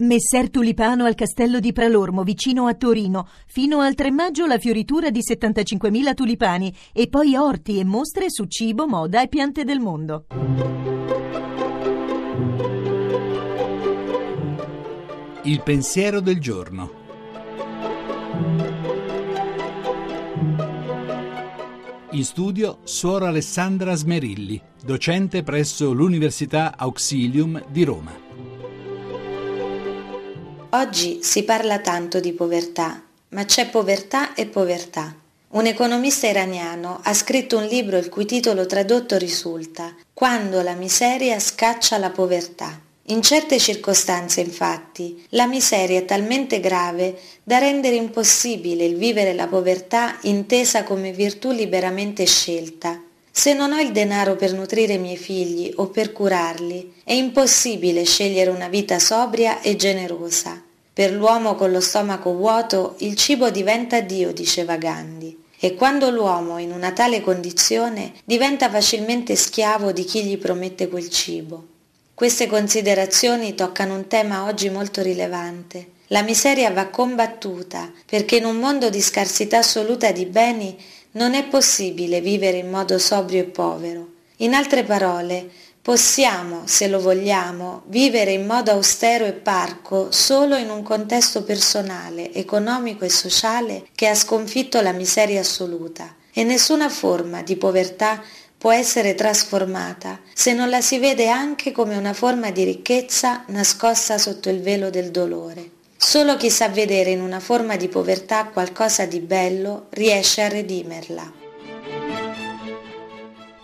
Messer Tulipano al castello di Pralormo, vicino a Torino. Fino al 3 maggio la fioritura di 75.000 tulipani e poi orti e mostre su cibo, moda e piante del mondo. Il pensiero del giorno. In studio Suora Alessandra Smerilli, docente presso l'Università Auxilium di Roma. Oggi si parla tanto di povertà, ma c'è povertà e povertà. Un economista iraniano ha scritto un libro il cui titolo tradotto risulta Quando la miseria scaccia la povertà. In certe circostanze, infatti, la miseria è talmente grave da rendere impossibile il vivere la povertà intesa come virtù liberamente scelta. Se non ho il denaro per nutrire i miei figli o per curarli, è impossibile scegliere una vita sobria e generosa. Per l'uomo con lo stomaco vuoto il cibo diventa Dio, diceva Gandhi, e quando l'uomo in una tale condizione diventa facilmente schiavo di chi gli promette quel cibo. Queste considerazioni toccano un tema oggi molto rilevante. La miseria va combattuta perché in un mondo di scarsità assoluta di beni non è possibile vivere in modo sobrio e povero. In altre parole, Possiamo, se lo vogliamo, vivere in modo austero e parco solo in un contesto personale, economico e sociale che ha sconfitto la miseria assoluta e nessuna forma di povertà può essere trasformata se non la si vede anche come una forma di ricchezza nascosta sotto il velo del dolore. Solo chi sa vedere in una forma di povertà qualcosa di bello riesce a redimerla.